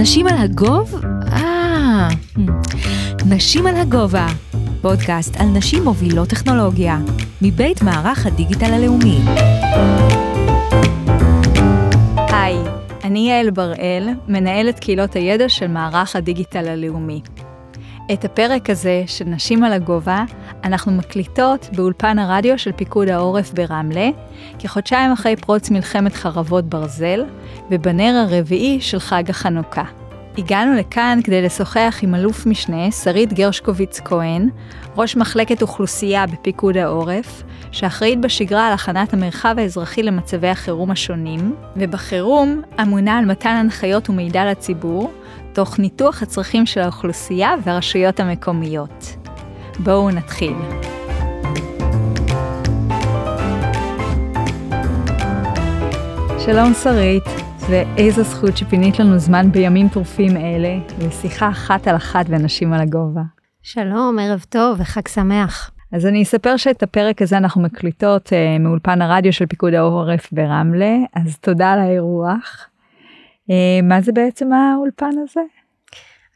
נשים על הגוב? אה, נשים על הגובה, פודקאסט על נשים מובילות טכנולוגיה, מבית מערך הדיגיטל הלאומי. היי, אני יעל בראל, מנהלת קהילות הידע של מערך הדיגיטל הלאומי. את הפרק הזה של נשים על הגובה אנחנו מקליטות באולפן הרדיו של פיקוד העורף ברמלה, כחודשיים אחרי פרוץ מלחמת חרבות ברזל, ובנר הרביעי של חג החנוכה. הגענו לכאן כדי לשוחח עם אלוף משנה שרית גרשקוביץ כהן, ראש מחלקת אוכלוסייה בפיקוד העורף, שאחראית בשגרה על הכנת המרחב האזרחי למצבי החירום השונים, ובחירום אמונה על מתן הנחיות ומידע לציבור, תוך ניתוח הצרכים של האוכלוסייה והרשויות המקומיות. בואו נתחיל. שלום שרית, ואיזו זכות שפינית לנו זמן בימים טרופים אלה, לשיחה אחת על אחת ונשים על הגובה. שלום, ערב טוב וחג שמח. אז אני אספר שאת הפרק הזה אנחנו מקליטות uh, מאולפן הרדיו של פיקוד העורף ברמלה, אז תודה על האירוח. Uh, מה זה בעצם האולפן הזה?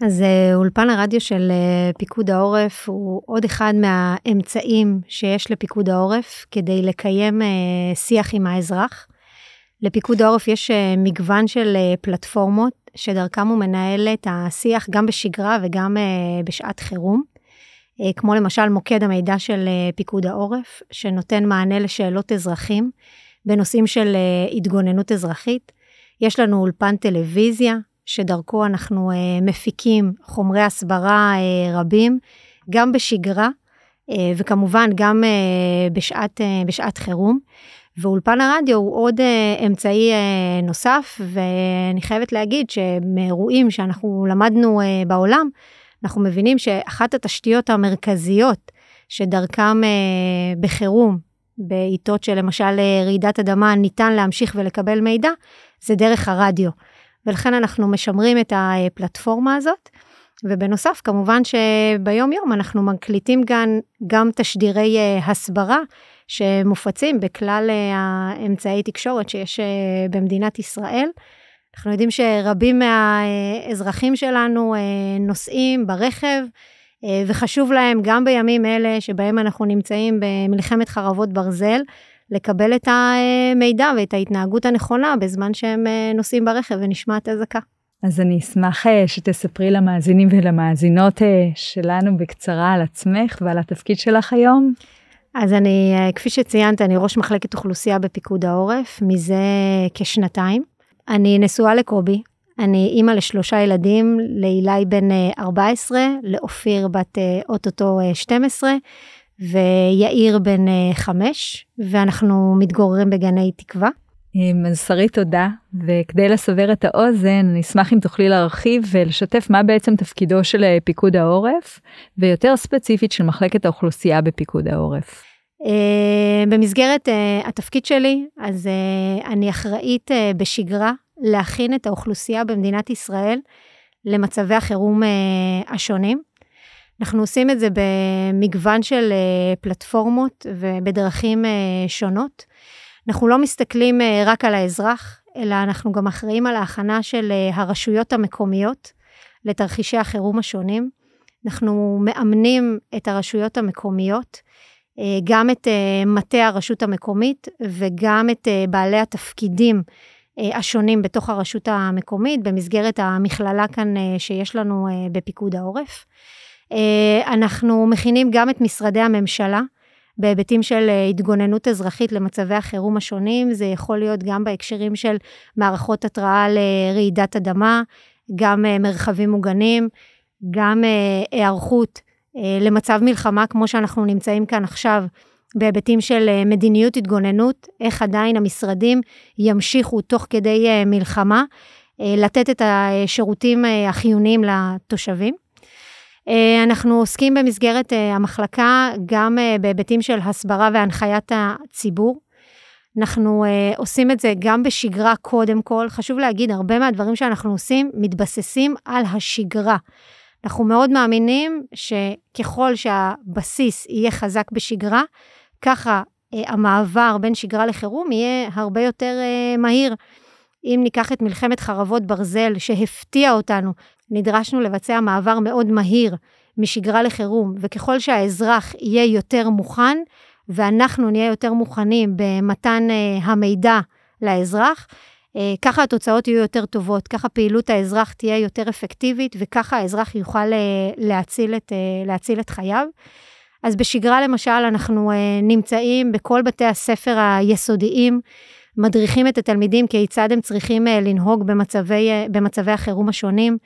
אז uh, אולפן הרדיו של uh, פיקוד העורף הוא עוד אחד מהאמצעים שיש לפיקוד העורף כדי לקיים שיח עם האזרח. לפיקוד העורף יש מגוון של פלטפורמות שדרכם הוא מנהל את השיח גם בשגרה וגם בשעת חירום. כמו למשל מוקד המידע של פיקוד העורף, שנותן מענה לשאלות אזרחים בנושאים של התגוננות אזרחית. יש לנו אולפן טלוויזיה, שדרכו אנחנו uh, מפיקים חומרי הסברה uh, רבים, גם בשגרה, uh, וכמובן גם uh, בשעת, uh, בשעת חירום. ואולפן הרדיו הוא עוד uh, אמצעי uh, נוסף, ואני חייבת להגיד שמאירועים שאנחנו למדנו uh, בעולם, אנחנו מבינים שאחת התשתיות המרכזיות שדרכם uh, בחירום, בעיתות שלמשל רעידת אדמה ניתן להמשיך ולקבל מידע, זה דרך הרדיו. ולכן אנחנו משמרים את הפלטפורמה הזאת. ובנוסף, כמובן שביום יום אנחנו מקליטים גם, גם תשדירי הסברה שמופצים בכלל האמצעי תקשורת שיש במדינת ישראל. אנחנו יודעים שרבים מהאזרחים שלנו נוסעים ברכב, וחשוב להם גם בימים אלה שבהם אנחנו נמצאים במלחמת חרבות ברזל, לקבל את המידע ואת ההתנהגות הנכונה בזמן שהם נוסעים ברכב ונשמעת אזעקה. אז אני אשמח שתספרי למאזינים ולמאזינות שלנו בקצרה על עצמך ועל התפקיד שלך היום. אז אני, כפי שציינת, אני ראש מחלקת אוכלוסייה בפיקוד העורף מזה כשנתיים. אני נשואה לקובי, אני אימא לשלושה ילדים, לאילי בן 14, לאופיר בת אוטוטו 12, ויאיר בן חמש, ואנחנו מתגוררים בגני תקווה. אז שרית תודה, וכדי לסבר את האוזן, אני אשמח אם תוכלי להרחיב ולשתף מה בעצם תפקידו של פיקוד העורף, ויותר ספציפית של מחלקת האוכלוסייה בפיקוד העורף. במסגרת התפקיד שלי, אז אני אחראית בשגרה להכין את האוכלוסייה במדינת ישראל למצבי החירום השונים. אנחנו עושים את זה במגוון של פלטפורמות ובדרכים שונות. אנחנו לא מסתכלים רק על האזרח, אלא אנחנו גם אחראים על ההכנה של הרשויות המקומיות לתרחישי החירום השונים. אנחנו מאמנים את הרשויות המקומיות, גם את מטה הרשות המקומית וגם את בעלי התפקידים השונים בתוך הרשות המקומית, במסגרת המכללה כאן שיש לנו בפיקוד העורף. אנחנו מכינים גם את משרדי הממשלה בהיבטים של התגוננות אזרחית למצבי החירום השונים, זה יכול להיות גם בהקשרים של מערכות התראה לרעידת אדמה, גם מרחבים מוגנים, גם היערכות למצב מלחמה כמו שאנחנו נמצאים כאן עכשיו, בהיבטים של מדיניות התגוננות, איך עדיין המשרדים ימשיכו תוך כדי מלחמה לתת את השירותים החיוניים לתושבים. אנחנו עוסקים במסגרת המחלקה גם בהיבטים של הסברה והנחיית הציבור. אנחנו עושים את זה גם בשגרה קודם כל. חשוב להגיד, הרבה מהדברים שאנחנו עושים מתבססים על השגרה. אנחנו מאוד מאמינים שככל שהבסיס יהיה חזק בשגרה, ככה המעבר בין שגרה לחירום יהיה הרבה יותר מהיר. אם ניקח את מלחמת חרבות ברזל שהפתיע אותנו, נדרשנו לבצע מעבר מאוד מהיר משגרה לחירום, וככל שהאזרח יהיה יותר מוכן, ואנחנו נהיה יותר מוכנים במתן uh, המידע לאזרח, uh, ככה התוצאות יהיו יותר טובות, ככה פעילות האזרח תהיה יותר אפקטיבית, וככה האזרח יוכל uh, להציל, את, להציל את חייו. אז בשגרה למשל, אנחנו נמצאים בכל בתי הספר היסודיים, מדריכים את התלמידים כיצד הם צריכים לנהוג במצבי, במצבי החירום השונים.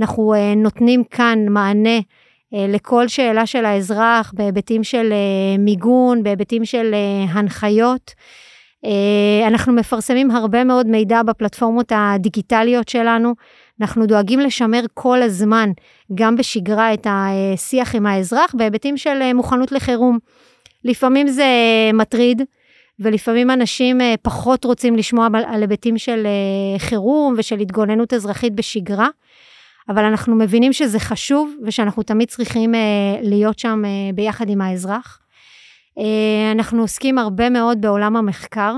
אנחנו uh, נותנים כאן מענה uh, לכל שאלה של האזרח בהיבטים של uh, מיגון, בהיבטים של הנחיות. אנחנו מפרסמים הרבה מאוד מידע בפלטפורמות הדיגיטליות שלנו. אנחנו דואגים לשמר כל הזמן, גם בשגרה, את השיח עם האזרח בהיבטים של מוכנות לחירום. לפעמים זה מטריד, ולפעמים אנשים פחות רוצים לשמוע על היבטים של חירום ושל התגוננות אזרחית בשגרה. אבל אנחנו מבינים שזה חשוב ושאנחנו תמיד צריכים אה, להיות שם אה, ביחד עם האזרח. אה, אנחנו עוסקים הרבה מאוד בעולם המחקר,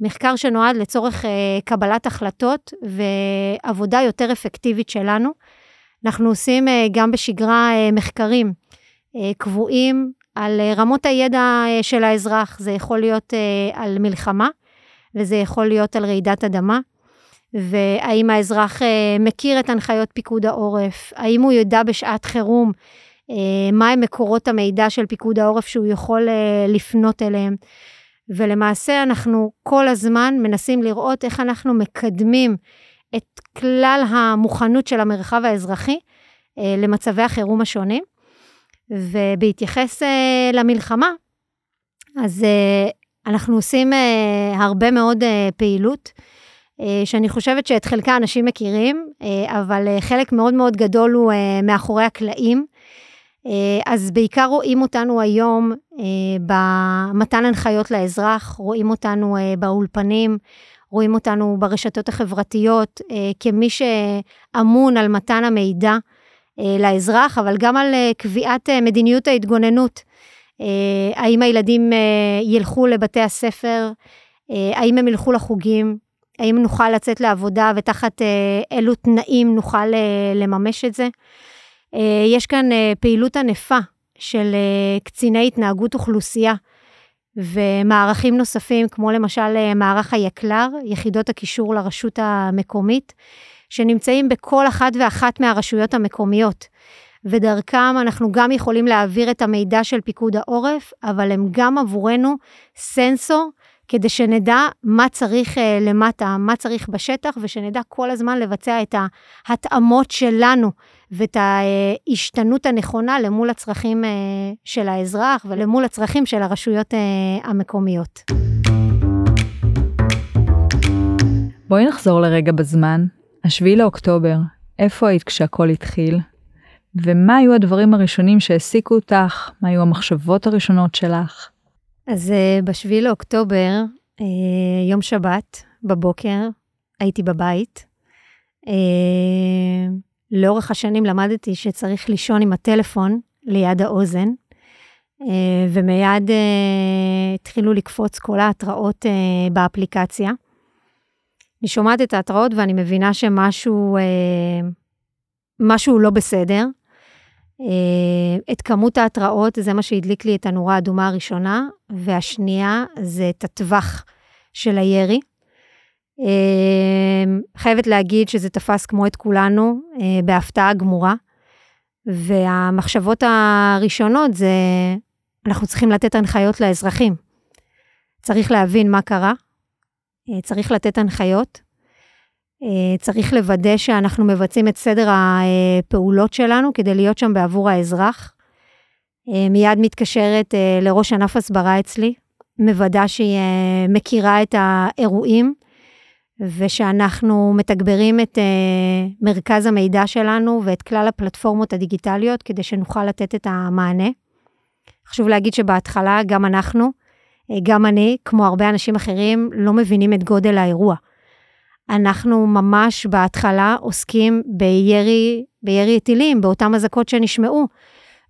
מחקר שנועד לצורך קבלת החלטות ועבודה יותר אפקטיבית שלנו. אנחנו עושים גם בשגרה מחקרים קבועים על רמות הידע של האזרח, זה יכול להיות על מלחמה וזה יכול להיות על רעידת אדמה. והאם האזרח אה, מכיר את הנחיות פיקוד העורף, האם הוא ידע בשעת חירום אה, מהם מקורות המידע של פיקוד העורף שהוא יכול אה, לפנות אליהם. ולמעשה אנחנו כל הזמן מנסים לראות איך אנחנו מקדמים את כלל המוכנות של המרחב האזרחי למצבי החירום השונים. ובהתייחס למלחמה, אז אנחנו עושים הרבה מאוד פעילות. אה, שאני חושבת שאת חלקה אנשים מכירים, אה, אבל אה, חלק מאוד מאוד גדול הוא מאחורי הקלעים. אז בעיקר רואים אותנו היום במתן הנחיות לאזרח, רואים אותנו באולפנים, רואים אותנו ברשתות החברתיות, כמי שאמון על מתן המידע לאזרח, אבל גם על קביעת מדיניות ההתגוננות. האם הילדים ילכו לבתי הספר, האם הם ילכו לחוגים, האם נוכל לצאת לעבודה ותחת אה, אילו תנאים נוכל אה, לממש את זה. אה, יש כאן פעילות ענפה של קציני התנהגות אוכלוסייה ומערכים נוספים, כמו למשל מערך היקל"ר, יחידות הקישור לרשות המקומית, שנמצאים בכל אחת ואחת מהרשויות המקומיות. ודרכם אנחנו גם יכולים להעביר את המידע של פיקוד העורף, אבל הם גם עבורנו סנסור כדי שנדע מה צריך uh, למטה, מה צריך בשטח, ושנדע כל הזמן לבצע את ההתאמות שלנו ואת ההשתנות הנכונה למול הצרכים uh, של האזרח ולמול הצרכים של הרשויות uh, המקומיות. בואי נחזור לרגע בזמן. השביעי לאוקטובר, איפה היית כשהכול התחיל? ומה היו הדברים הראשונים שהעסיקו אותך? מה היו המחשבות הראשונות שלך? אז uh, בשביל לאוקטובר, uh, יום שבת, בבוקר, הייתי בבית. Uh, לאורך השנים למדתי שצריך לישון עם הטלפון ליד האוזן, ומיד התחילו לקפוץ כל ההתראות באפליקציה. אני שומעת את ההתראות ואני מבינה שמשהו משהו לא בסדר. אה, את כמות ההתראות, זה מה שהדליק לי את הנורה האדומה הראשונה, והשנייה זה את הטווח של הירי. אה, חייבת להגיד שזה תפס כמו את כולנו אה, בהפתעה גמורה, והמחשבות הראשונות זה, אנחנו צריכים לתת הנחיות לאזרחים. צריך להבין מה קרה, צריך לתת הנחיות, צריך לוודא שאנחנו מבצעים את סדר הפעולות שלנו כדי להיות שם בעבור האזרח. אה, מיד מתקשרת אה, לראש ענף הסברה אצלי, מוודא שהיא מכירה את האירועים, ושאנחנו מתגברים את מרכז המידע שלנו ואת כלל הפלטפורמות הדיגיטליות כדי שנוכל לתת את המענה. חשוב להגיד שבהתחלה גם אנחנו, גם אני, כמו הרבה אנשים אחרים, לא מבינים את גודל האירוע. אנחנו ממש בהתחלה עוסקים בירי, בירי טילים, באותן אזעקות שנשמעו,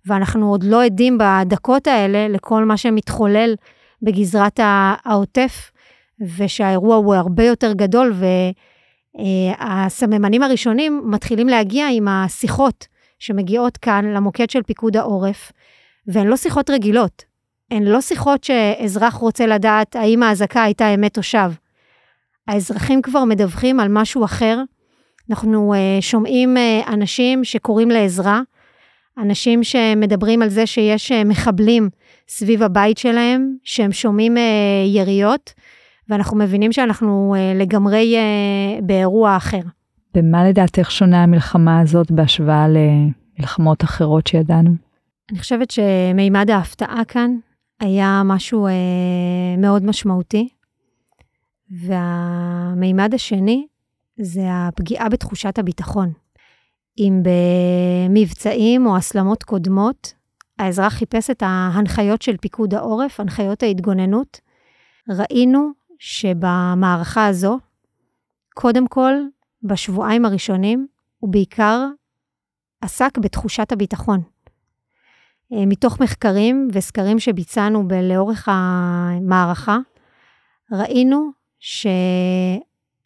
ואנחנו עוד לא עדים בדקות האלה לכל מה שמתחולל בגזרת העוטף, ושהאירוע הוא הרבה יותר גדול, והסממנים הראשונים מתחילים להגיע עם השיחות שמגיעות כאן למוקד של פיקוד העורף, והן לא שיחות רגילות, הן לא שיחות שאזרח רוצה לדעת האם האזעקה הייתה אמת או שווא. האזרחים כבר מדווחים על משהו אחר. אנחנו uh, שומעים uh, אנשים שקוראים לעזרה, אנשים שמדברים על זה שיש uh, מחבלים סביב הבית שלהם, שהם שומעים uh, יריות, ואנחנו מבינים שאנחנו uh, לגמרי uh, באירוע אחר. במה לדעתך שונה המלחמה הזאת בהשוואה למלחמות אחרות שידענו? אני חושבת שמימד ההפתעה כאן היה משהו אה, מאוד משמעותי. והמימד השני זה הפגיעה בתחושת הביטחון. אם במבצעים או הסלמות קודמות, האזרח חיפש את ההנחיות של פיקוד העורף, הנחיות ההתגוננות, ראינו שבמערכה הזו, קודם כל, בשבועיים הראשונים, הוא בעיקר עסק בתחושת הביטחון. אה, מתוך מחקרים וסקרים שביצענו לאורך המערכה, ראינו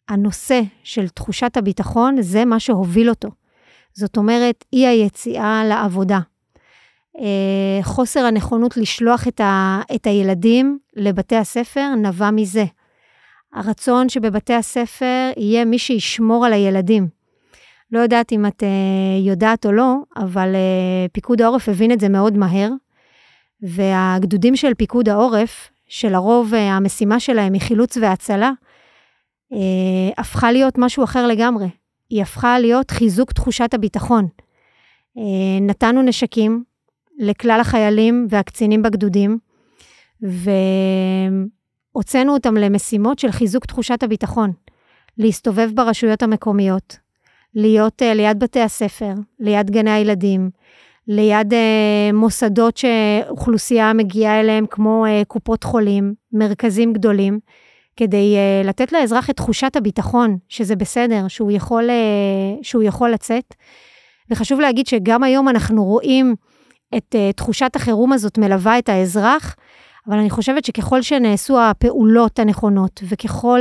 שהנושא של תחושת הביטחון זה מה שהוביל אותו. זאת אומרת, אי היציאה לעבודה. אה, חוסר הנכונות לשלוח את, ה, את הילדים לבתי הספר נבע מזה. הרצון שבבתי הספר יהיה מי שישמור על הילדים. לא יודעת אם את uh, יודעת או לא, אבל uh, פיקוד העורף הבין את זה מאוד מהר, והגדודים של פיקוד העורף, שלרוב uh, המשימה שלהם היא חילוץ והצלה, uh, הפכה להיות משהו אחר לגמרי. היא הפכה להיות חיזוק תחושת הביטחון. Uh, נתנו נשקים לכלל החיילים והקצינים בגדודים, והוצאנו אותם למשימות של חיזוק תחושת הביטחון. להסתובב ברשויות המקומיות, להיות ליד בתי הספר, ליד גני הילדים, ליד uh, מוסדות שאוכלוסייה מגיעה אליהם, כמו uh, קופות חולים, מרכזים גדולים, כדי uh, לתת לאזרח את תחושת הביטחון, שזה בסדר, שהוא יכול, uh, שהוא יכול לצאת. וחשוב להגיד שגם היום אנחנו רואים את uh, תחושת החירום הזאת מלווה את האזרח, אבל אני חושבת שככל שנעשו הפעולות הנכונות, וככל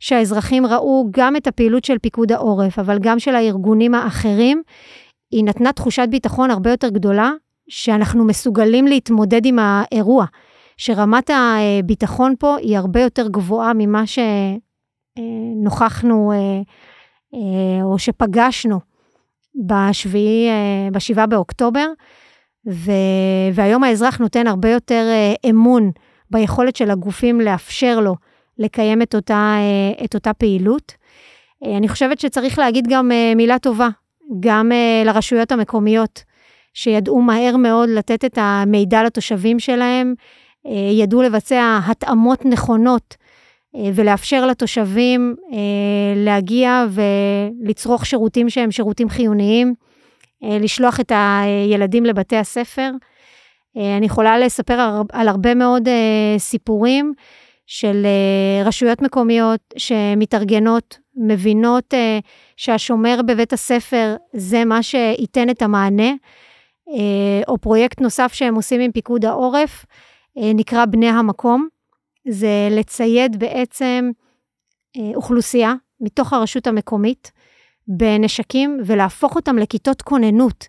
שהאזרחים ראו גם את הפעילות של פיקוד העורף, אבל גם של הארגונים האחרים, היא נתנה תחושת ביטחון הרבה יותר גדולה, שאנחנו מסוגלים להתמודד עם האירוע, שרמת הביטחון פה היא הרבה יותר גבוהה ממה שנוכחנו אה, אה, או שפגשנו בשביעי, אה, בשבעה באוקטובר, ו, והיום האזרח נותן הרבה יותר אמון ביכולת של הגופים לאפשר לו לקיים את אותה, את אותה פעילות. אני חושבת שצריך להגיד גם מילה טובה, גם לרשויות המקומיות, שידעו מהר מאוד לתת את המידע לתושבים שלהם, ידעו לבצע התאמות נכונות ולאפשר לתושבים להגיע ולצרוך שירותים שהם שירותים חיוניים, לשלוח את הילדים לבתי הספר. אני יכולה לספר על הרבה מאוד סיפורים של רשויות מקומיות שמתארגנות, מבינות uh, שהשומר בבית הספר זה מה שייתן את המענה, uh, או פרויקט נוסף שהם עושים עם פיקוד העורף, uh, נקרא בני המקום. זה לצייד בעצם uh, אוכלוסייה מתוך הרשות המקומית בנשקים ולהפוך אותם לכיתות כוננות.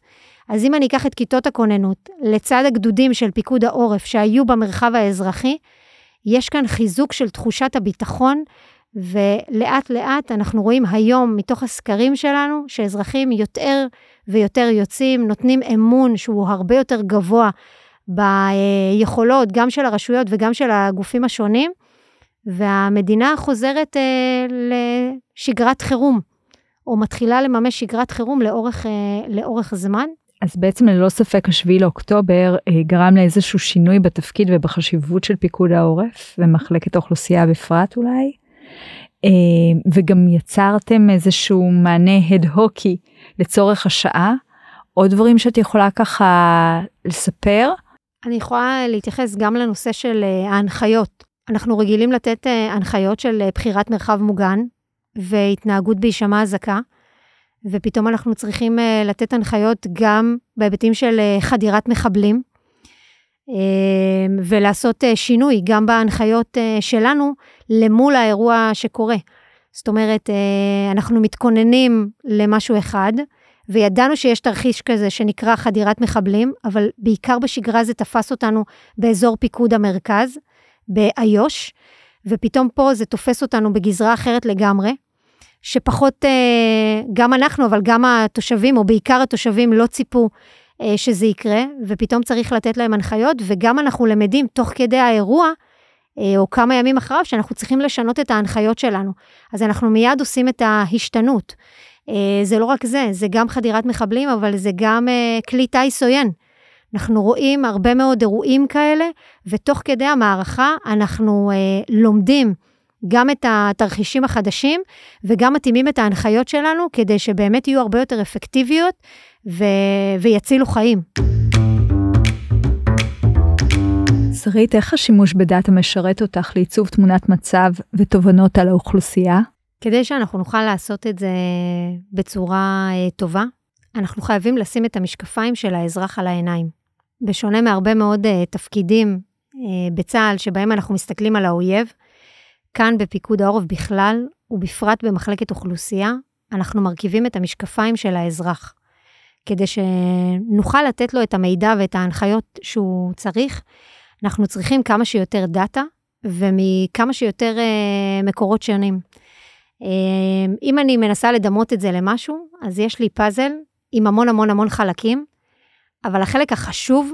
אז אם אני אקח את כיתות הכוננות לצד הגדודים של פיקוד העורף שהיו במרחב האזרחי, יש כאן חיזוק של תחושת הביטחון, ולאט לאט אנחנו רואים היום מתוך הסקרים שלנו, שאזרחים יותר ויותר יוצאים, נותנים אמון שהוא הרבה יותר גבוה ביכולות, גם של הרשויות וגם של הגופים השונים, והמדינה חוזרת אה, לשגרת חירום, או מתחילה לממש שגרת חירום לאורך, אה, לאורך זמן. אז בעצם ללא ספק השביעי לאוקטובר אה, גרם לאיזשהו שינוי בתפקיד ובחשיבות של פיקוד העורף ומחלקת האוכלוסייה בפרט אולי. אה, וגם יצרתם איזשהו מענה הד-הוקי לצורך השעה. עוד דברים שאת יכולה ככה לספר? אני יכולה להתייחס גם לנושא של אה, ההנחיות. אנחנו רגילים לתת הנחיות של בחירת מרחב מוגן והתנהגות בהישמע אזעקה. ופתאום אנחנו צריכים לתת הנחיות גם בהיבטים של חדירת מחבלים. Uh, ולעשות שינוי גם בהנחיות שלנו למול האירוע שקורה. זאת אומרת, אנחנו מתכוננים למשהו אחד, וידענו שיש תרחיש כזה שנקרא חדירת מחבלים, אבל בעיקר בשגרה זה תפס אותנו באזור פיקוד המרכז, באיו"ש, ופתאום פה זה תופס אותנו בגזרה אחרת לגמרי, שפחות, אה, גם אנחנו, אבל גם התושבים, או בעיקר התושבים, לא ציפו אה, שזה יקרה, ופתאום צריך לתת להם הנחיות, וגם אנחנו למדים תוך כדי האירוע, אה, או כמה ימים אחריו, שאנחנו צריכים לשנות את ההנחיות שלנו. אז אנחנו מיד עושים את ההשתנות. זה לא רק זה, זה גם חדירת מחבלים, אבל זה גם כלי טיס עוין. אנחנו רואים הרבה מאוד אירועים כאלה, ותוך כדי המערכה אנחנו אה, לומדים גם את התרחישים החדשים, וגם מתאימים את ההנחיות שלנו, כדי שבאמת יהיו הרבה יותר אפקטיביות ו- ויצילו חיים. שרית, איך השימוש בדאטה משרת אותך לעיצוב תמונת מצב ותובנות על האוכלוסייה? כדי שאנחנו נוכל לעשות את זה בצורה אה, טובה, אנחנו חייבים לשים את המשקפיים של האזרח על העיניים. בשונה מהרבה מאוד uh, תפקידים uh, בצה"ל, שבהם אנחנו מסתכלים על האויב, כאן בפיקוד העורף בכלל, ובפרט במחלקת אוכלוסייה, אנחנו מרכיבים את המשקפיים של האזרח. כדי שנוכל לתת לו את המידע ואת ההנחיות שהוא צריך, אנחנו צריכים כמה שיותר דאטה ומכמה שיותר uh, מקורות שונים. Uh, אם אני מנסה לדמות את זה למשהו, אז יש לי פאזל עם המון המון המון חלקים, אבל החלק החשוב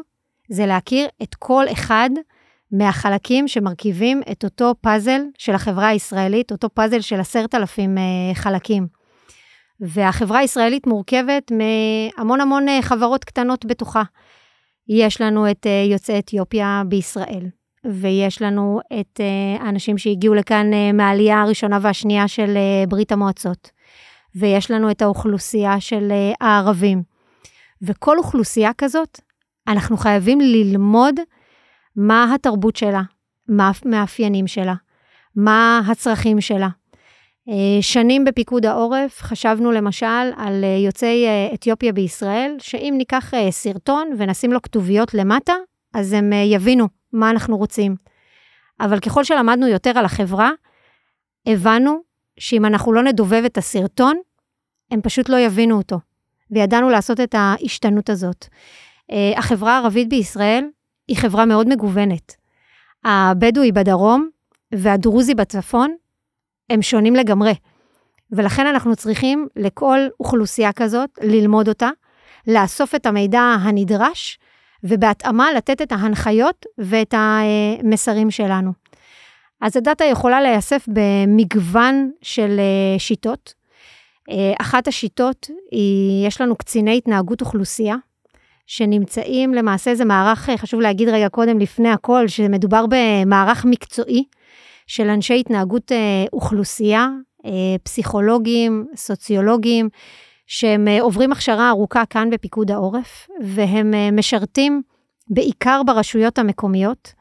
זה להכיר את כל אחד מהחלקים שמרכיבים את אותו פאזל של החברה הישראלית, אותו פאזל של עשרת אלפים אה, חלקים. והחברה הישראלית מורכבת מהמון המון אה, חברות קטנות בתוכה. יש לנו את אה, יוצאי אתיופיה בישראל, ויש לנו את האנשים שהגיעו לכאן מהעלייה הראשונה והשנייה של ברית המועצות, ויש לנו את האוכלוסייה של הערבים. וכל אוכלוסייה כזאת, אנחנו חייבים ללמוד מה התרבות שלה, מה המאפיינים שלה, מה הצרכים שלה. אה, שנים בפיקוד העורף חשבנו למשל על אה, יוצאי אה, אתיופיה בישראל, שאם ניקח סרטון ונשים לו כתוביות למטה, אז הם יבינו מה אנחנו רוצים. אבל ככל שלמדנו יותר על החברה, הבנו שאם אנחנו לא נדובב את הסרטון, הם פשוט לא יבינו אותו. וידענו לעשות את ההשתנות הזאת. החברה הערבית בישראל היא חברה מאוד מגוונת. הבדואי בדרום והדרוזי בצפון הם שונים לגמרי. ולכן אנחנו צריכים לכל אוכלוסייה כזאת ללמוד אותה, לאסוף את המידע הנדרש, ובהתאמה לתת את ההנחיות ואת המסרים שלנו. אז הדאטה יכולה להיאסף במגוון של אה, שיטות. אה, אחת השיטות היא, יש לנו קציני התנהגות אוכלוסייה, שנמצאים למעשה, זה מערך, חשוב להגיד רגע קודם, לפני הכל, שמדובר במערך מקצועי של אנשי התנהגות אה, אוכלוסייה, פסיכולוגים, סוציולוגים, שהם עוברים הכשרה ארוכה כאן בפיקוד העורף, והם משרתים בעיקר ברשויות המקומיות.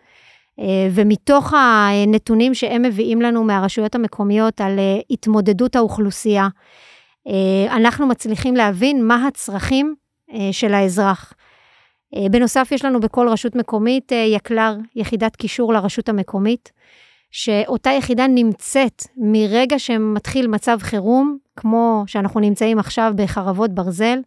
ומתוך הנתונים שהם מביאים לנו מהרשויות המקומיות על התמודדות האוכלוסייה, אה, אנחנו מצליחים להבין מה הצרכים אה, של האזרח. אה, בנוסף, יש לנו בכל רשות מקומית יקל"ר, יחידת קישור לרשות המקומית, שאותה יחידה נמצאת מרגע שמתחיל מצב חירום, כמו שאנחנו נמצאים עכשיו בחרבות ברזל.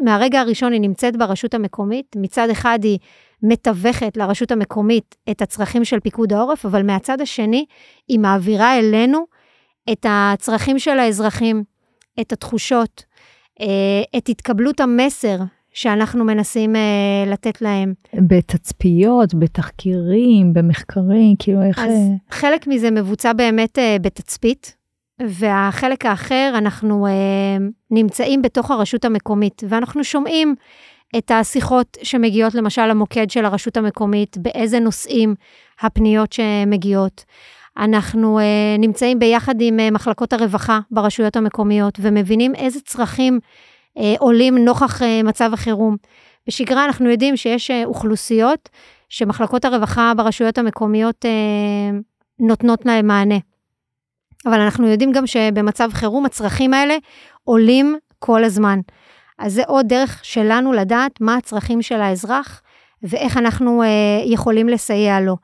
מהרגע הראשון היא נמצאת ברשות המקומית, מצד אחד היא מתווכת לרשות המקומית את הצרכים של פיקוד העורף, אבל מהצד השני היא מעבירה אלינו את הצרכים של האזרחים, את התחושות, אה, את התקבלות המסר שאנחנו מנסים אה, לתת להם. בתצפיות, בתחקירים, במחקרים, כאילו איך... אז אה, חלק מזה מבוצע באמת בתצפית, והחלק האחר, אנחנו נמצאים בתוך הרשות המקומית, ואנחנו שומעים את השיחות שמגיעות למשל למוקד של הרשות המקומית, באיזה נושאים הפניות שמגיעות. אנחנו uh, נמצאים ביחד עם uh, מחלקות הרווחה ברשויות המקומיות ומבינים איזה צרכים עולים נוכח uh, מצב החירום. בשגרה אנחנו יודעים שיש uh, אוכלוסיות שמחלקות הרווחה ברשויות המקומיות נותנות להם מענה. אבל אנחנו יודעים גם שבמצב חירום הצרכים האלה עולים כל הזמן. אז זה עוד דרך שלנו לדעת מה הצרכים של האזרח ואיך אנחנו יכולים לסייע לו.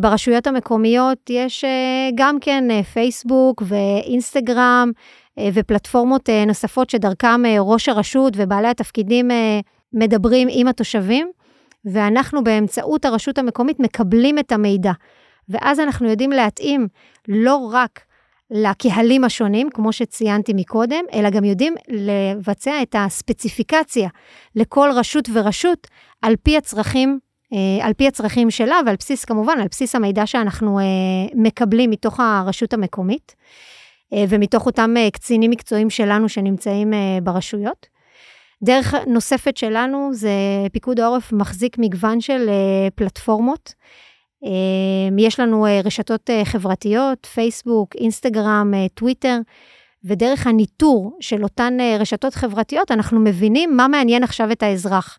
ברשויות המקומיות יש גם כן פייסבוק ואינסטגרם ופלטפורמות נוספות שדרכם ראש הרשות ובעלי התפקידים מדברים עם התושבים, ואנחנו באמצעות הרשות המקומית מקבלים את המידע. ואז אנחנו יודעים להתאים לא רק לקהלים השונים, כמו שציינתי מקודם, אלא גם יודעים לבצע את הספציפיקציה לכל רשות ורשות על פי הצרכים, אה, על פי הצרכים שלה, ועל בסיס, כמובן, על בסיס המידע שאנחנו אה, מקבלים מתוך הרשות המקומית, אה, ומתוך אותם קצינים מקצועיים שלנו שנמצאים ברשויות. דרך נוספת שלנו זה פיקוד העורף מחזיק מגוון של פלטפורמות. יש לנו אה, רשתות אה, חברתיות, פייסבוק, אינסטגרם, אה, טוויטר, ודרך הניטור של אותן רשתות חברתיות, אנחנו מבינים מה מעניין עכשיו את האזרח.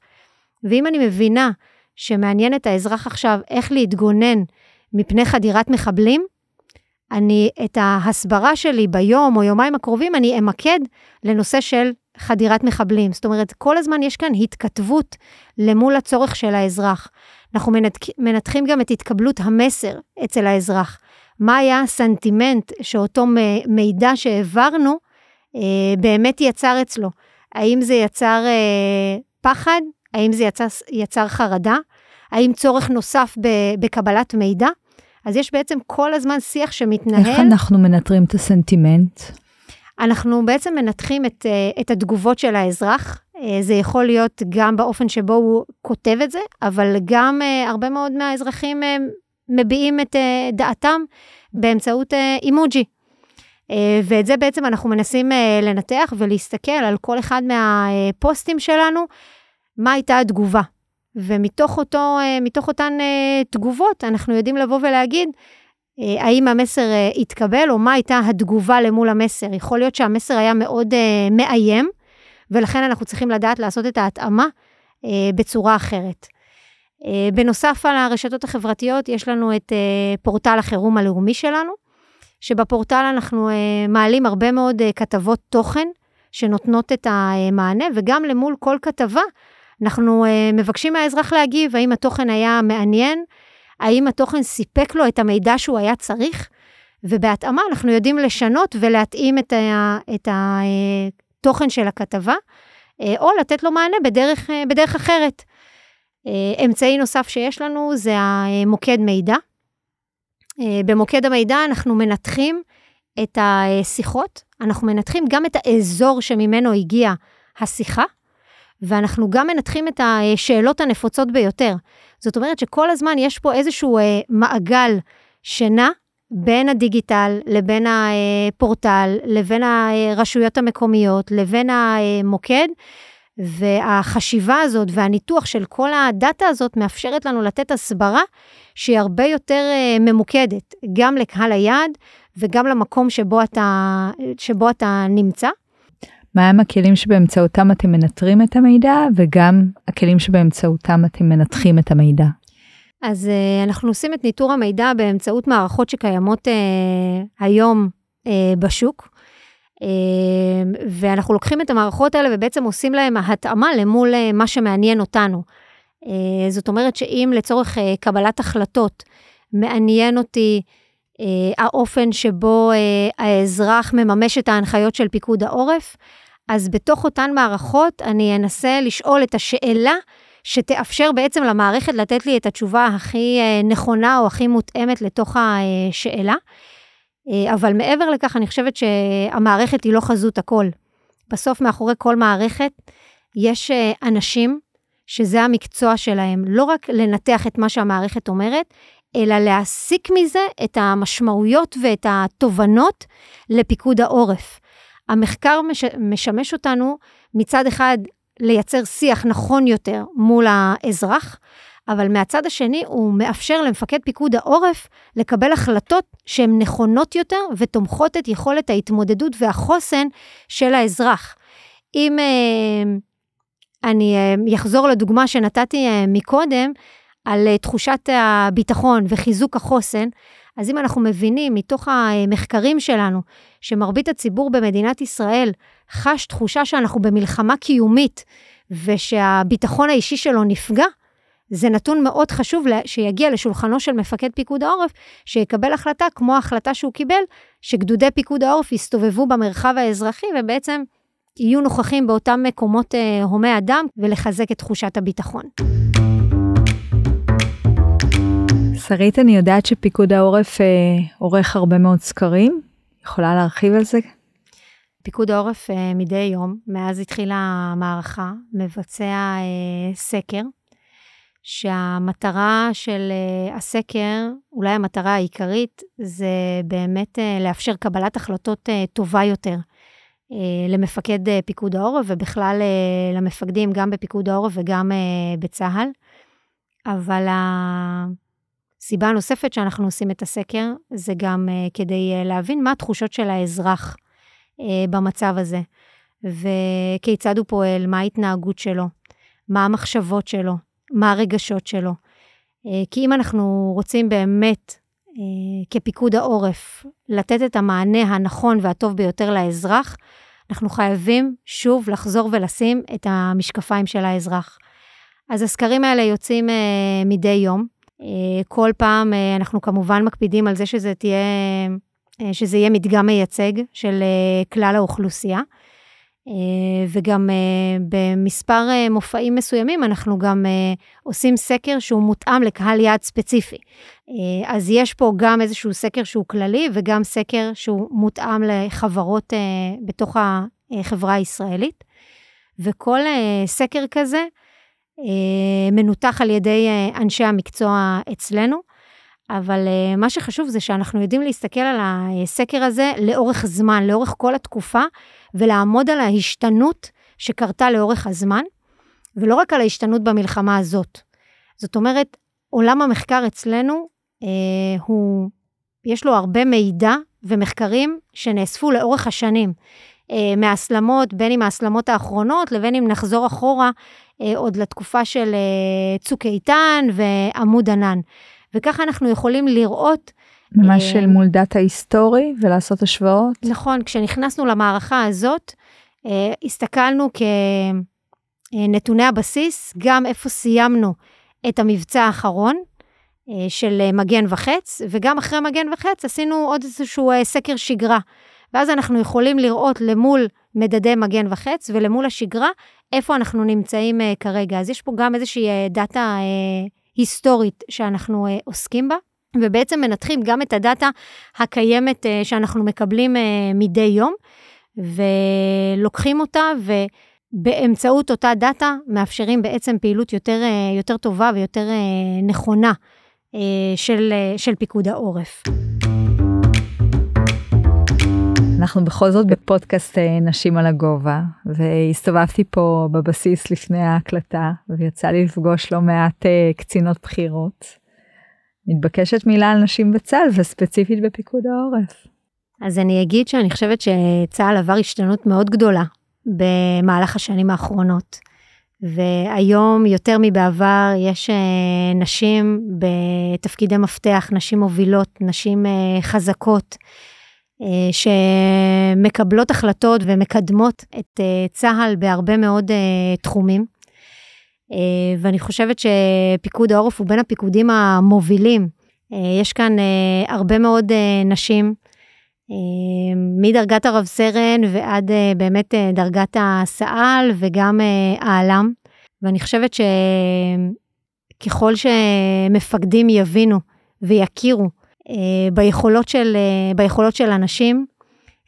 ואם אני מבינה שמעניין את האזרח עכשיו איך להתגונן מפני חדירת מחבלים, אני את ההסברה שלי ביום או יומיים הקרובים, אני אמקד לנושא של חדירת מחבלים. זאת אומרת, כל הזמן יש כאן התכתבות למול הצורך של האזרח. אנחנו מנתח, מנתחים גם את התקבלות המסר אצל האזרח. מה היה הסנטימנט שאותו מידע שהעברנו אה, באמת יצר אצלו? האם זה יצר אה, פחד? האם זה יצר, יצר חרדה? האם צורך נוסף בקבלת מידע? אז יש בעצם כל הזמן שיח שמתנהל. איך אנחנו מנטרים את הסנטימנט? אנחנו בעצם מנתחים את, אה, את התגובות של האזרח. אה, זה יכול להיות גם באופן שבו הוא כותב את זה, אבל גם אה, הרבה מאוד מהאזרחים מביעים את דעתם באמצעות אימוג'י. ואת זה בעצם אנחנו מנסים לנתח ולהסתכל על כל אחד מהפוסטים שלנו, מה הייתה התגובה. ומתוך אותו, מתוך אותן תגובות, אנחנו יודעים לבוא ולהגיד, אה, האם המסר אה, התקבל, או מה הייתה התגובה למול המסר. יכול להיות שהמסר היה מאוד מאיים, ולכן אנחנו צריכים לדעת לעשות את ההתאמה בצורה אחרת. בנוסף על הרשתות החברתיות, יש לנו את פורטל החירום הלאומי שלנו, שבפורטל אנחנו מעלים הרבה מאוד כתבות תוכן שנותנות את המענה, וגם למול כל כתבה, אנחנו uh, מבקשים מהאזרח להגיב, האם התוכן היה מעניין, האם התוכן סיפק לו את המידע שהוא היה צריך, ובהתאמה אנחנו יודעים לשנות ולהתאים את, ה, את התוכן של הכתבה, אה, או לתת לו מענה בדרך, אה, בדרך אחרת. אה, אמצעי נוסף שיש לנו זה המוקד מידע. במוקד המידע אנחנו מנתחים את השיחות, אנחנו מנתחים גם את האזור שממנו הגיעה השיחה, ואנחנו גם מנתחים את השאלות הנפוצות ביותר. זאת אומרת שכל הזמן יש פה איזשהו אה, מעגל שנע בין הדיגיטל לבין הפורטל, לבין הרשויות המקומיות, לבין המוקד, והחשיבה הזאת והניתוח של כל הדאטה הזאת מאפשרת לנו לתת הסברה שהיא הרבה יותר אה, ממוקדת, גם לקהל היעד וגם למקום שבו אתה, שבו אתה נמצא. מהם הכלים שבאמצעותם אתם מנטרים את המידע וגם הכלים שבאמצעותם אתם מנתחים את המידע? אז uh, אנחנו עושים את ניטור המידע באמצעות מערכות שקיימות uh, היום uh, בשוק, uh, ואנחנו לוקחים את המערכות האלה ובעצם עושים להם התאמה למול uh, מה שמעניין אותנו. Uh, זאת אומרת שאם לצורך uh, קבלת החלטות מעניין אותי uh, האופן שבו uh, האזרח מממש את ההנחיות של פיקוד העורף, אז בתוך אותן מערכות אני אנסה לשאול את השאלה שתאפשר בעצם למערכת לתת לי את התשובה הכי אה, נכונה או הכי מותאמת לתוך השאלה. אה, אבל מעבר לכך, אני חושבת שהמערכת היא לא חזות הכל. בסוף, מאחורי כל מערכת, יש אה, אנשים שזה המקצוע שלהם, לא רק לנתח את מה שהמערכת אומרת, אלא להסיק מזה את המשמעויות ואת התובנות לפיקוד העורף. המחקר מש, משמש אותנו מצד אחד לייצר שיח נכון יותר מול האזרח, אבל מהצד השני הוא מאפשר למפקד פיקוד העורף לקבל החלטות שהן נכונות יותר ותומכות את יכולת ההתמודדות והחוסן של האזרח. אם אה, אני אה, אחזור לדוגמה שנתתי אה, מקודם, על תחושת הביטחון וחיזוק החוסן, אז אם אנחנו מבינים מתוך המחקרים שלנו שמרבית הציבור במדינת ישראל חש תחושה שאנחנו במלחמה קיומית ושהביטחון האישי שלו נפגע, זה נתון מאוד חשוב שיגיע לשולחנו של מפקד פיקוד העורף, שיקבל החלטה כמו ההחלטה שהוא קיבל, שגדודי פיקוד העורף יסתובבו במרחב האזרחי ובעצם יהיו נוכחים באותם מקומות אה, הומי אדם ולחזק את תחושת הביטחון. שרית, אני יודעת שפיקוד העורף אה, עורך הרבה מאוד סקרים. יכולה להרחיב על זה? פיקוד העורף אה, מדי יום, מאז התחילה המערכה, מבצע אה, סקר, שהמטרה של אה, הסקר, אולי המטרה העיקרית, זה באמת אה, לאפשר קבלת החלטות אה, טובה יותר אה, למפקד אה, פיקוד העורף, ובכלל אה, למפקדים גם בפיקוד העורף וגם בצה"ל. אבל הסיבה הנוספת שאנחנו עושים את הסקר, זה גם uh, כדי uh, להבין מה התחושות של האזרח uh, במצב הזה, וכיצד הוא פועל, מה ההתנהגות שלו, מה המחשבות שלו, מה הרגשות שלו. כי אם אנחנו רוצים באמת, כפיקוד העורף, לתת את המענה הנכון והטוב ביותר לאזרח, אנחנו חייבים שוב לחזור ולשים את המשקפיים של האזרח. אז הסקרים האלה יוצאים מדי יום. Uh, כל פעם uh, אנחנו כמובן מקפידים על זה שזה תהיה, uh, שזה יהיה מדגם מייצג של כלל האוכלוסייה. וגם במספר מופעים מסוימים אנחנו גם עושים סקר שהוא מותאם לקהל יעד ספציפי. אז יש פה גם איזשהו סקר שהוא כללי וגם סקר שהוא מותאם לחברות בתוך החברה הישראלית. וכל סקר כזה אה, מנותח על ידי אה, אנשי המקצוע אצלנו. אבל אה, מה שחשוב זה שאנחנו יודעים להסתכל על הסקר הזה לאורך זמן, לאורך כל התקופה, ולעמוד על ההשתנות שקרתה לאורך הזמן, ולא רק על ההשתנות במלחמה הזאת. זאת אומרת, עולם המחקר אצלנו, אה, הוא, יש לו הרבה מידע ומחקרים שנאספו לאורך השנים. אה, מההסלמות, בין אם ההסלמות האחרונות לבין אם נחזור אחורה אה, עוד לתקופה של אה, צוק איתן ועמוד ענן. וככה אנחנו יכולים לראות... ממש של מול דאטה היסטורי ולעשות השוואות? נכון, כשנכנסנו למערכה הזאת, הסתכלנו כנתוני הבסיס, גם איפה סיימנו את המבצע האחרון, של מגן וחץ, וגם אחרי מגן וחץ עשינו עוד איזשהו סקר שגרה. ואז אנחנו יכולים לראות למול מדדי מגן וחץ ולמול השגרה, איפה אנחנו נמצאים uh, כרגע. אז יש פה גם איזושהי uh, דאטה uh, היסטורית שאנחנו uh, עוסקים בה, ובעצם מנתחים גם את הדאטה הקיימת uh, שאנחנו מקבלים uh, מדי יום, ולוקחים אותה ובאמצעות אותה דאטה מאפשרים בעצם פעילות יותר, uh, יותר טובה ויותר uh, נכונה uh, של, של פיקוד העורף. אנחנו בכל זאת בפודקאסט אה, נשים על הגובה, והסתובבתי פה בבסיס לפני ההקלטה, ויצא לי לפגוש לא מעט אה, קצינות בכירות. מתבקשת מילה על נשים בצה"ל, וספציפית בפיקוד העורף. אז אני אגיד שאני חושבת שצה"ל עבר השתנות מאוד גדולה במהלך השנים האחרונות. והיום יותר מבעבר יש אה, נשים בתפקידי מפתח, נשים מובילות, נשים חזקות. אה, שמקבלות החלטות ומקדמות את אה, צה"ל בהרבה מאוד אה, תחומים. ואני חושבת שפיקוד העורף הוא בין הפיקודים המובילים. יש כאן הרבה מאוד נשים, מדרגת הרב סרן ועד באמת דרגת הסא"ל וגם העל"ם. ואני חושבת שככל שמפקדים יבינו ויכירו ביכולות של, אה, ביכולות של אנשים,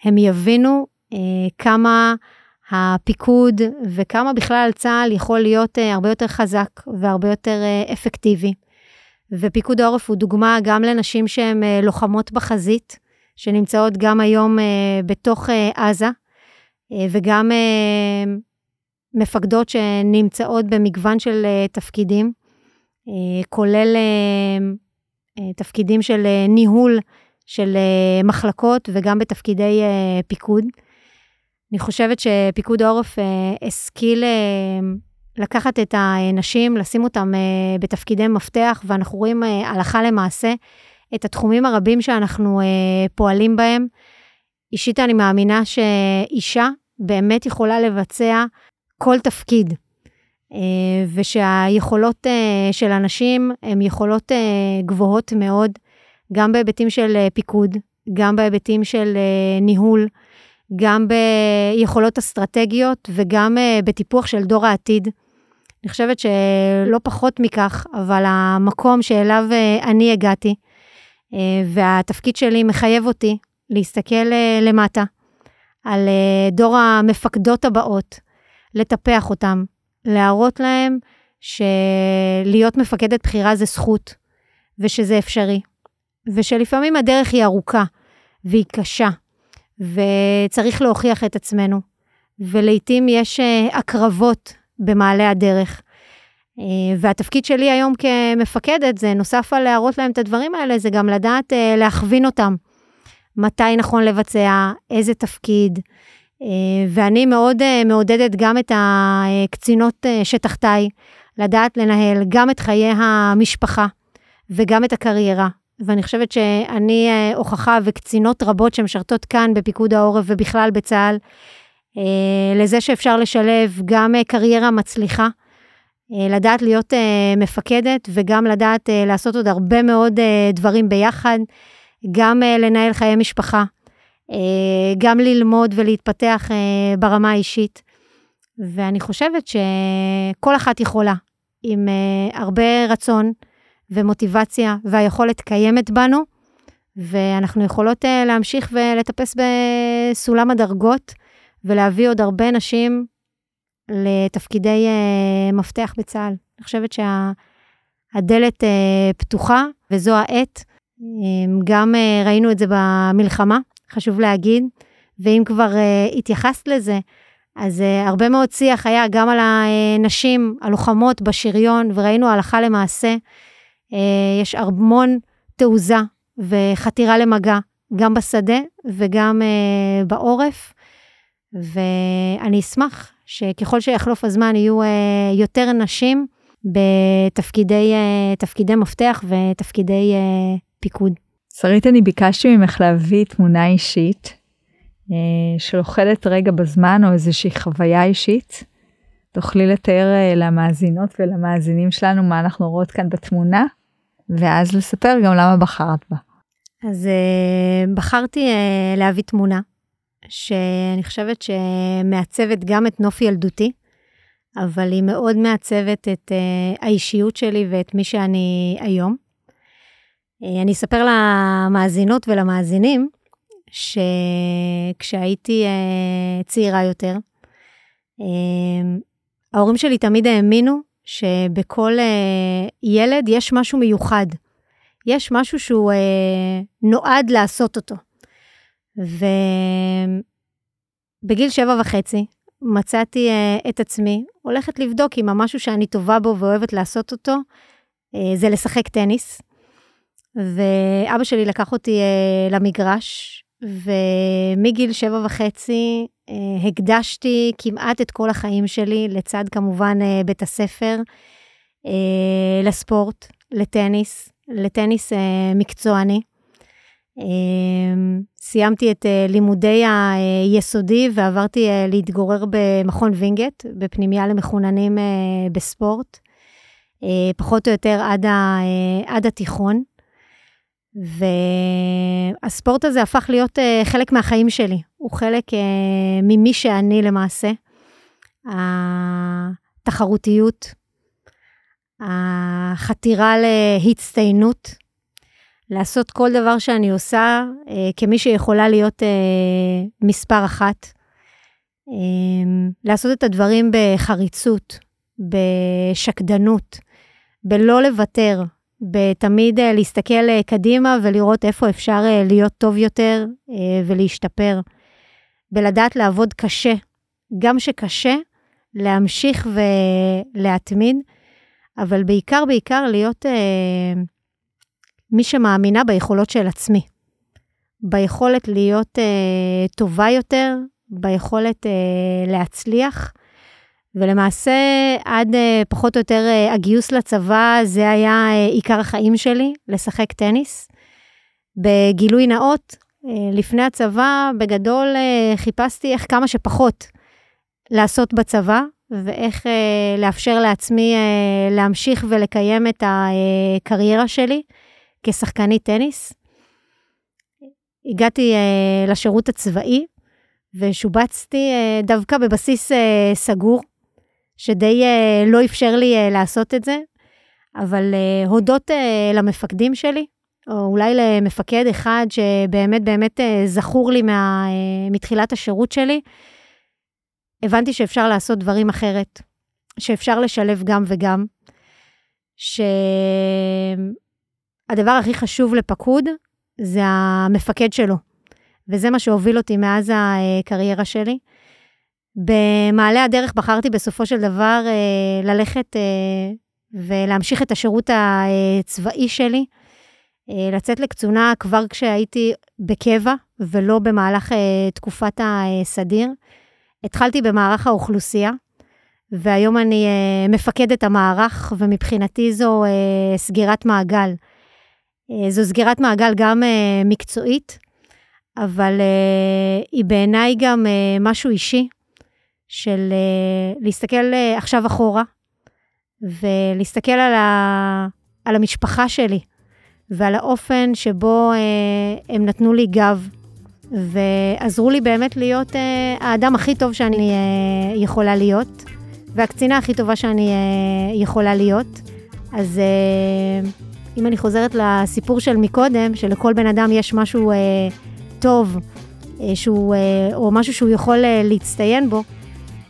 הם יבינו אה, כמה הפיקוד וכמה בכלל צה"ל יכול להיות הרבה יותר חזק והרבה יותר אפקטיבי. ופיקוד העורף הוא דוגמה גם לנשים שהן לוחמות בחזית, שנמצאות גם היום בתוך עזה, וגם מפקדות שנמצאות במגוון של תפקידים, כולל אה, תפקידים של אה, ניהול של אה, מחלקות וגם בתפקידי פיקוד. אני חושבת שפיקוד העורף השכיל לקחת את הנשים, לשים אותם בתפקידי מפתח, ואנחנו רואים הלכה למעשה את התחומים הרבים שאנחנו פועלים בהם. אישית אני מאמינה שאישה באמת יכולה לבצע כל תפקיד. ושהיכולות של אנשים הן יכולות גבוהות מאוד, גם בהיבטים של פיקוד, גם בהיבטים של ניהול, גם ביכולות אסטרטגיות וגם בטיפוח של דור העתיד. אני חושבת שלא פחות מכך, אבל המקום שאליו אני הגעתי, והתפקיד שלי מחייב אותי להסתכל למטה, על דור המפקדות הבאות, לטפח אותם, להראות להם שלהיות מפקדת בכירה זה זכות, ושזה אפשרי, ושלפעמים הדרך היא ארוכה, והיא קשה, וצריך להוכיח את עצמנו, ולעיתים יש הקרבות במעלה הדרך. והתפקיד שלי היום כמפקדת זה נוסף על להראות להם את הדברים האלה, זה גם לדעת להכווין אותם. מתי נכון לבצע, איזה תפקיד, אה, ואני מאוד אה, מעודדת גם את הקצינות אה, שתחתיי, לדעת לנהל גם את חיי המשפחה וגם את הקריירה. ואני חושבת שאני הוכחה וקצינות רבות שמשרתות כאן בפיקוד העורף ובכלל בצה"ל, לזה שאפשר לשלב גם קריירה מצליחה, לדעת להיות מפקדת וגם לדעת לעשות עוד הרבה מאוד דברים ביחד, גם לנהל חיי משפחה. אה, גם ללמוד ולהתפתח אה, ברמה האישית. ואני חושבת שכל אחת יכולה, עם אה, הרבה רצון ומוטיבציה, והיכולת קיימת בנו, ואנחנו יכולות להמשיך ולטפס בסולם הדרגות, ולהביא עוד הרבה נשים לתפקידי מפתח בצה"ל. אני חושבת שהדלת פתוחה, וזו העת. גם ראינו את זה במלחמה, חשוב להגיד, ואם כבר uh, התייחסת לזה, אז uh, הרבה מאוד שיח היה גם על הנשים הלוחמות בשריון, וראינו הלכה למעשה, uh, יש המון תעוזה וחתירה למגע, גם בשדה וגם uh, בעורף, ואני אשמח שככל שיחלוף הזמן יהיו uh, יותר נשים בתפקידי uh, מפתח ותפקידי uh, פיקוד. שרית, אני ביקשתי ממך להביא תמונה אישית אה, שלוחלת רגע בזמן או איזושהי חוויה אישית. תוכלי לתאר אה, למאזינות ולמאזינים שלנו מה אנחנו רואות כאן בתמונה, ואז לספר גם למה בחרת בה. אז uh, בחרתי להביא תמונה שאני חושבת שמעצבת גם את נוף ילדותי, אבל היא מאוד מעצבת את האישיות שלי ואת מי שאני היום. אה, אני אספר למאזינות ולמאזינים שכשהייתי אה, צעירה יותר, אה, ההורים שלי תמיד האמינו שבכל ילד יש משהו מיוחד. יש משהו שהוא נועד לעשות אותו. ובגיל שבע וחצי מצאתי את עצמי הולכת לבדוק אם המשהו שאני טובה בו ואוהבת לעשות אותו, זה לשחק טניס. ואבא שלי לקח אותי uh, למגרש, ומגיל שבע וחצי uh, הקדשתי כמעט את כל החיים שלי, לצד כמובן uh, בית הספר, uh, לספורט, לטניס, לטניס uh, מקצועני. Uh, סיימתי את uh, לימודי היסודי ועברתי uh, להתגורר במכון וינגייט, בפנימייה למחוננים uh, בספורט, uh, פחות או יותר עד, ה, uh, עד התיכון. והספורט הזה הפך להיות uh, חלק מהחיים שלי, הוא חלק uh, ממי שאני למעשה. התחרותיות, החתירה להצטיינות, לעשות כל דבר שאני עושה uh, כמי שיכולה להיות uh, מספר אחת, um, לעשות את הדברים בחריצות, בשקדנות, בלא לוותר, בתמיד אה, להסתכל אה, קדימה ולראות איפה אפשר אה, להיות טוב יותר ולהשתפר. ולדעת לעבוד קשה, גם שקשה, להמשיך ולהתמיד, אבל בעיקר, בעיקר להיות אה, מי שמאמינה ביכולות של עצמי. ביכולת להיות אה, טובה יותר, ביכולת אה, להצליח, ולמעשה, עד uh, פחות או יותר uh, הגיוס לצבא, זה היה uh, עיקר החיים שלי, לשחק טניס. בגילוי נאות, לפני הצבא, בגדול חיפשתי איך כמה שפחות לעשות בצבא, ואיך אה, לאפשר לעצמי אה, להמשיך ולקיים את הקריירה שלי כשחקנית טניס. הגעתי אה, לשירות הצבאי ושובצתי אה, דווקא בבסיס אה, סגור, שדי אה, לא אפשר לי אה, לעשות את זה, אבל אה, הודות אה, למפקדים שלי, או אולי למפקד אחד שבאמת באמת אה, זכור לי מה, אה, מתחילת השירות שלי, הבנתי שאפשר לעשות דברים אחרת, שאפשר לשלב גם וגם, שהדבר הכי חשוב לפקוד זה המפקד שלו, וזה מה שהוביל אותי מאז הקריירה שלי. במעלה הדרך בחרתי בסופו של דבר אה, ללכת אה, ולהמשיך את השירות הצבאי שלי, אה, לצאת לקצונה כבר כשהייתי בקבע ולא במהלך תקופת הסדיר. התחלתי במערך האוכלוסייה, והיום אני מפקדת המערך, ומבחינתי זו סגירת מעגל. זו סגירת מעגל גם מקצועית, אבל היא בעיניי גם משהו אישי. של uh, להסתכל uh, עכשיו אחורה, ולהסתכל על, ה, על המשפחה שלי, ועל האופן שבו uh, הם נתנו לי גב, ועזרו לי באמת להיות uh, האדם הכי טוב שאני uh, יכולה להיות, והקצינה הכי טובה שאני uh, יכולה להיות. אז uh, אם אני חוזרת לסיפור של מקודם, שלכל בן אדם יש משהו uh, טוב, שהוא, או משהו שהוא יכול להצטיין בו,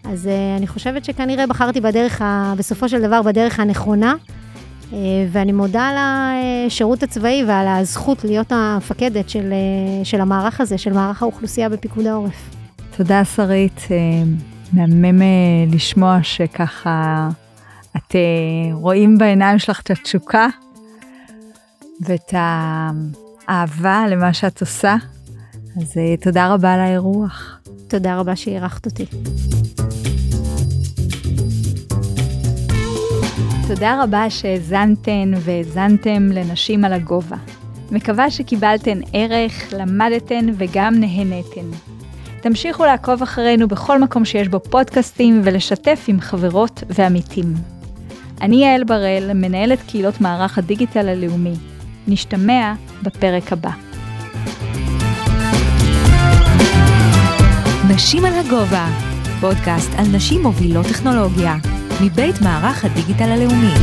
אז uh, אני חושבת שכנראה בחרתי בדרך, ה, בסופו של דבר, בדרך הנכונה, uh, ואני מודה על השירות הצבאי ועל הזכות להיות המפקדת של, uh, של המערך הזה, של מערך האוכלוסייה בפיקוד העורף. תודה, שרית. מהמם לשמוע שככה את רואים בעיניים שלך את התשוקה ואת האהבה למה שאת עושה. אז תודה רבה על האירוח. תודה רבה שאירחת אותי. תודה רבה שהאזנתן והאזנתם לנשים על הגובה. מקווה שקיבלתן ערך, למדתן וגם נהנתן. תמשיכו לעקוב אחרינו בכל מקום שיש בו פודקאסטים ולשתף עם חברות ועמיתים. אני יעל בראל, מנהלת קהילות מערך הדיגיטל הלאומי. נשתמע בפרק הבא. נשים על הגובה, פודקאסט על נשים מובילות טכנולוגיה. מבית מערך הדיגיטל הלאומי.